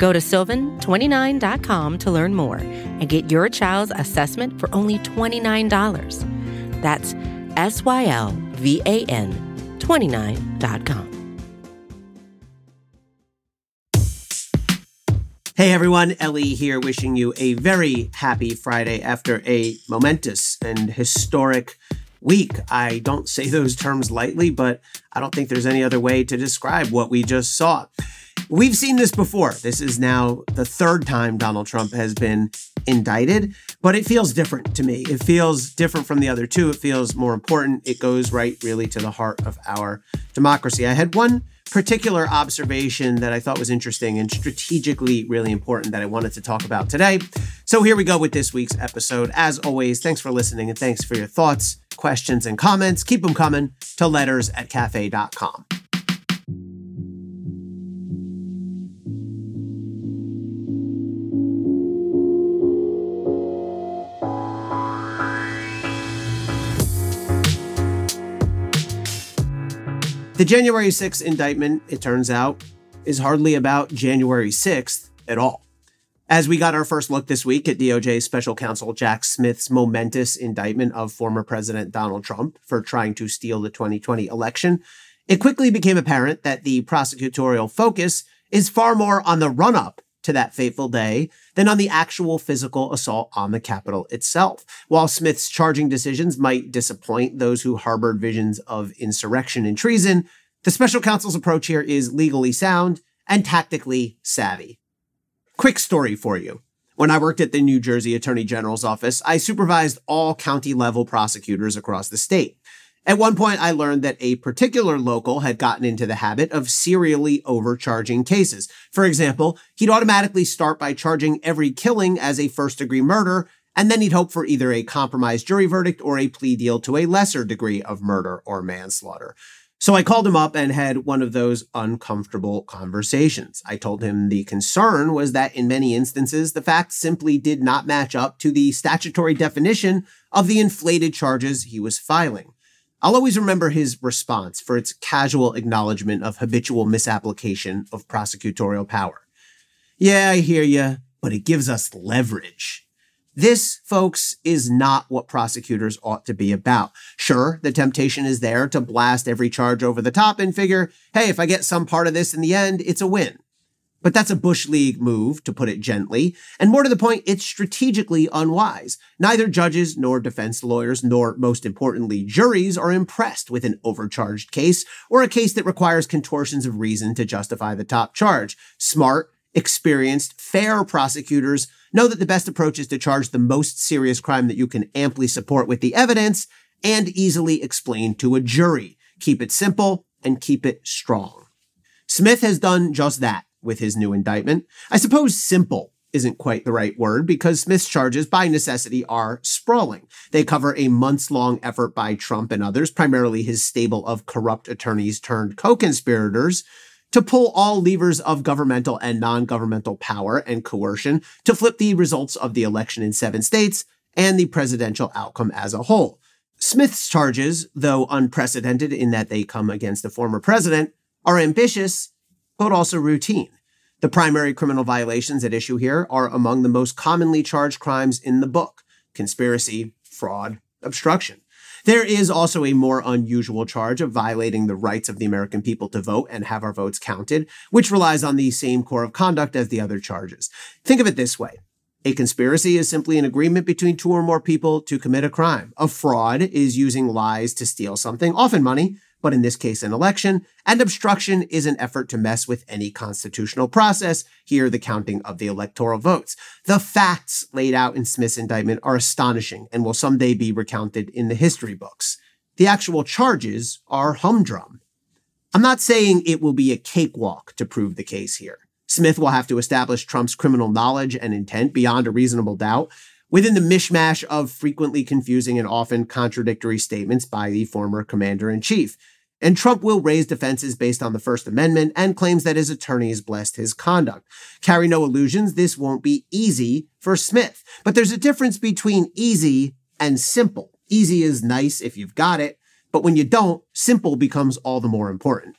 Go to sylvan29.com to learn more and get your child's assessment for only $29. That's S Y L V A N 29.com. Hey everyone, Elie here, wishing you a very happy Friday after a momentous and historic week. I don't say those terms lightly, but I don't think there's any other way to describe what we just saw. We've seen this before. This is now the third time Donald Trump has been indicted, but it feels different to me. It feels different from the other two. It feels more important. It goes right really to the heart of our democracy. I had one particular observation that I thought was interesting and strategically really important that I wanted to talk about today. So here we go with this week's episode. As always, thanks for listening and thanks for your thoughts, questions, and comments. Keep them coming to letters at cafe.com. The January 6th indictment, it turns out, is hardly about January 6th at all. As we got our first look this week at DOJ Special Counsel Jack Smith's momentous indictment of former President Donald Trump for trying to steal the 2020 election, it quickly became apparent that the prosecutorial focus is far more on the run up to that fateful day than on the actual physical assault on the Capitol itself. While Smith's charging decisions might disappoint those who harbored visions of insurrection and treason, the special counsel's approach here is legally sound and tactically savvy. Quick story for you. When I worked at the New Jersey Attorney General's office, I supervised all county level prosecutors across the state. At one point, I learned that a particular local had gotten into the habit of serially overcharging cases. For example, he'd automatically start by charging every killing as a first degree murder, and then he'd hope for either a compromised jury verdict or a plea deal to a lesser degree of murder or manslaughter. So I called him up and had one of those uncomfortable conversations. I told him the concern was that in many instances, the facts simply did not match up to the statutory definition of the inflated charges he was filing. I'll always remember his response for its casual acknowledgement of habitual misapplication of prosecutorial power. Yeah, I hear you, but it gives us leverage. This, folks, is not what prosecutors ought to be about. Sure, the temptation is there to blast every charge over the top and figure, hey, if I get some part of this in the end, it's a win. But that's a Bush League move, to put it gently. And more to the point, it's strategically unwise. Neither judges, nor defense lawyers, nor most importantly, juries are impressed with an overcharged case or a case that requires contortions of reason to justify the top charge. Smart, experienced, fair prosecutors know that the best approach is to charge the most serious crime that you can amply support with the evidence and easily explain to a jury. Keep it simple and keep it strong. Smith has done just that with his new indictment. I suppose simple isn't quite the right word because Smith's charges by necessity are sprawling. They cover a months long effort by Trump and others, primarily his stable of corrupt attorneys turned co-conspirators, to pull all levers of governmental and non-governmental power and coercion to flip the results of the election in seven states and the presidential outcome as a whole. Smith's charges, though unprecedented in that they come against a former president, are ambitious, but also routine. The primary criminal violations at issue here are among the most commonly charged crimes in the book conspiracy, fraud, obstruction. There is also a more unusual charge of violating the rights of the American people to vote and have our votes counted, which relies on the same core of conduct as the other charges. Think of it this way. A conspiracy is simply an agreement between two or more people to commit a crime. A fraud is using lies to steal something, often money, but in this case, an election. And obstruction is an effort to mess with any constitutional process, here, the counting of the electoral votes. The facts laid out in Smith's indictment are astonishing and will someday be recounted in the history books. The actual charges are humdrum. I'm not saying it will be a cakewalk to prove the case here. Smith will have to establish Trump's criminal knowledge and intent beyond a reasonable doubt, within the mishmash of frequently confusing and often contradictory statements by the former commander in chief. And Trump will raise defenses based on the First Amendment and claims that his attorneys blessed his conduct. Carry no illusions, this won't be easy for Smith. But there's a difference between easy and simple. Easy is nice if you've got it, but when you don't, simple becomes all the more important.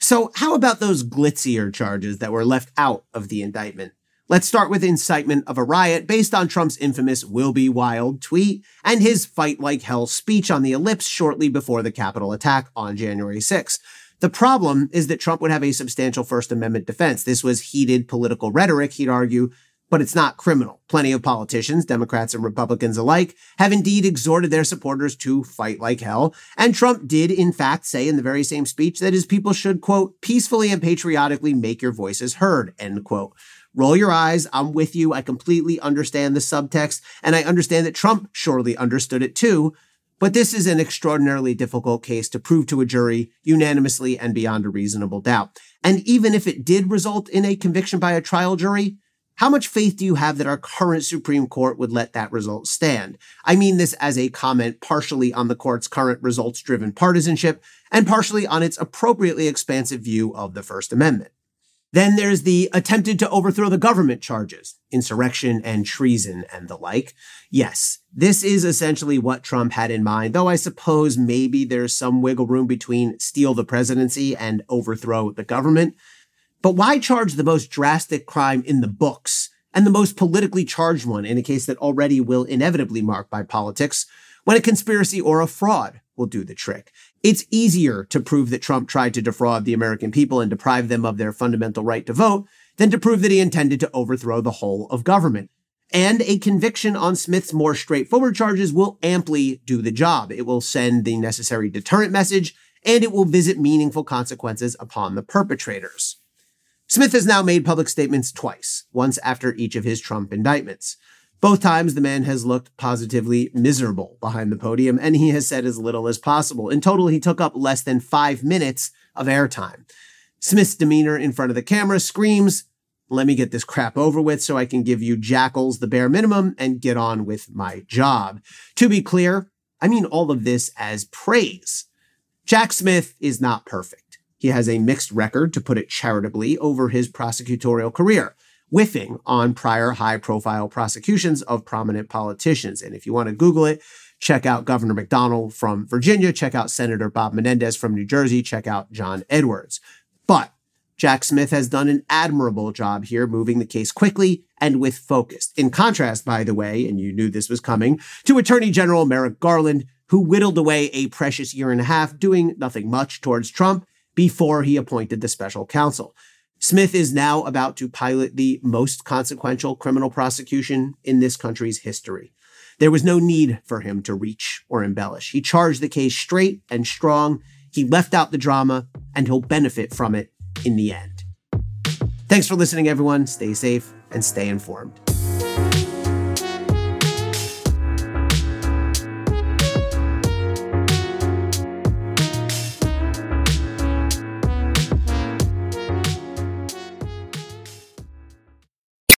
So, how about those glitzier charges that were left out of the indictment? Let's start with incitement of a riot based on Trump's infamous will be wild tweet and his fight like hell speech on the ellipse shortly before the Capitol attack on January 6. The problem is that Trump would have a substantial First Amendment defense. This was heated political rhetoric, he'd argue, but it's not criminal. Plenty of politicians, Democrats and Republicans alike, have indeed exhorted their supporters to fight like hell. And Trump did, in fact, say in the very same speech that his people should, quote, peacefully and patriotically make your voices heard, end quote. Roll your eyes. I'm with you. I completely understand the subtext, and I understand that Trump surely understood it too. But this is an extraordinarily difficult case to prove to a jury unanimously and beyond a reasonable doubt. And even if it did result in a conviction by a trial jury, how much faith do you have that our current Supreme Court would let that result stand? I mean this as a comment partially on the court's current results driven partisanship and partially on its appropriately expansive view of the First Amendment. Then there's the attempted to overthrow the government charges, insurrection and treason and the like. Yes, this is essentially what Trump had in mind, though I suppose maybe there's some wiggle room between steal the presidency and overthrow the government. But why charge the most drastic crime in the books and the most politically charged one in a case that already will inevitably mark by politics when a conspiracy or a fraud will do the trick? It's easier to prove that Trump tried to defraud the American people and deprive them of their fundamental right to vote than to prove that he intended to overthrow the whole of government. And a conviction on Smith's more straightforward charges will amply do the job. It will send the necessary deterrent message and it will visit meaningful consequences upon the perpetrators. Smith has now made public statements twice, once after each of his Trump indictments. Both times, the man has looked positively miserable behind the podium, and he has said as little as possible. In total, he took up less than five minutes of airtime. Smith's demeanor in front of the camera screams, Let me get this crap over with so I can give you jackals the bare minimum and get on with my job. To be clear, I mean all of this as praise. Jack Smith is not perfect. He has a mixed record, to put it charitably, over his prosecutorial career whiffing on prior high profile prosecutions of prominent politicians. And if you want to Google it, check out Governor McDonnell from Virginia, check out Senator Bob Menendez from New Jersey, check out John Edwards. But Jack Smith has done an admirable job here, moving the case quickly and with focus. In contrast, by the way, and you knew this was coming, to Attorney General Merrick Garland, who whittled away a precious year and a half doing nothing much towards Trump before he appointed the special counsel. Smith is now about to pilot the most consequential criminal prosecution in this country's history. There was no need for him to reach or embellish. He charged the case straight and strong. He left out the drama, and he'll benefit from it in the end. Thanks for listening, everyone. Stay safe and stay informed.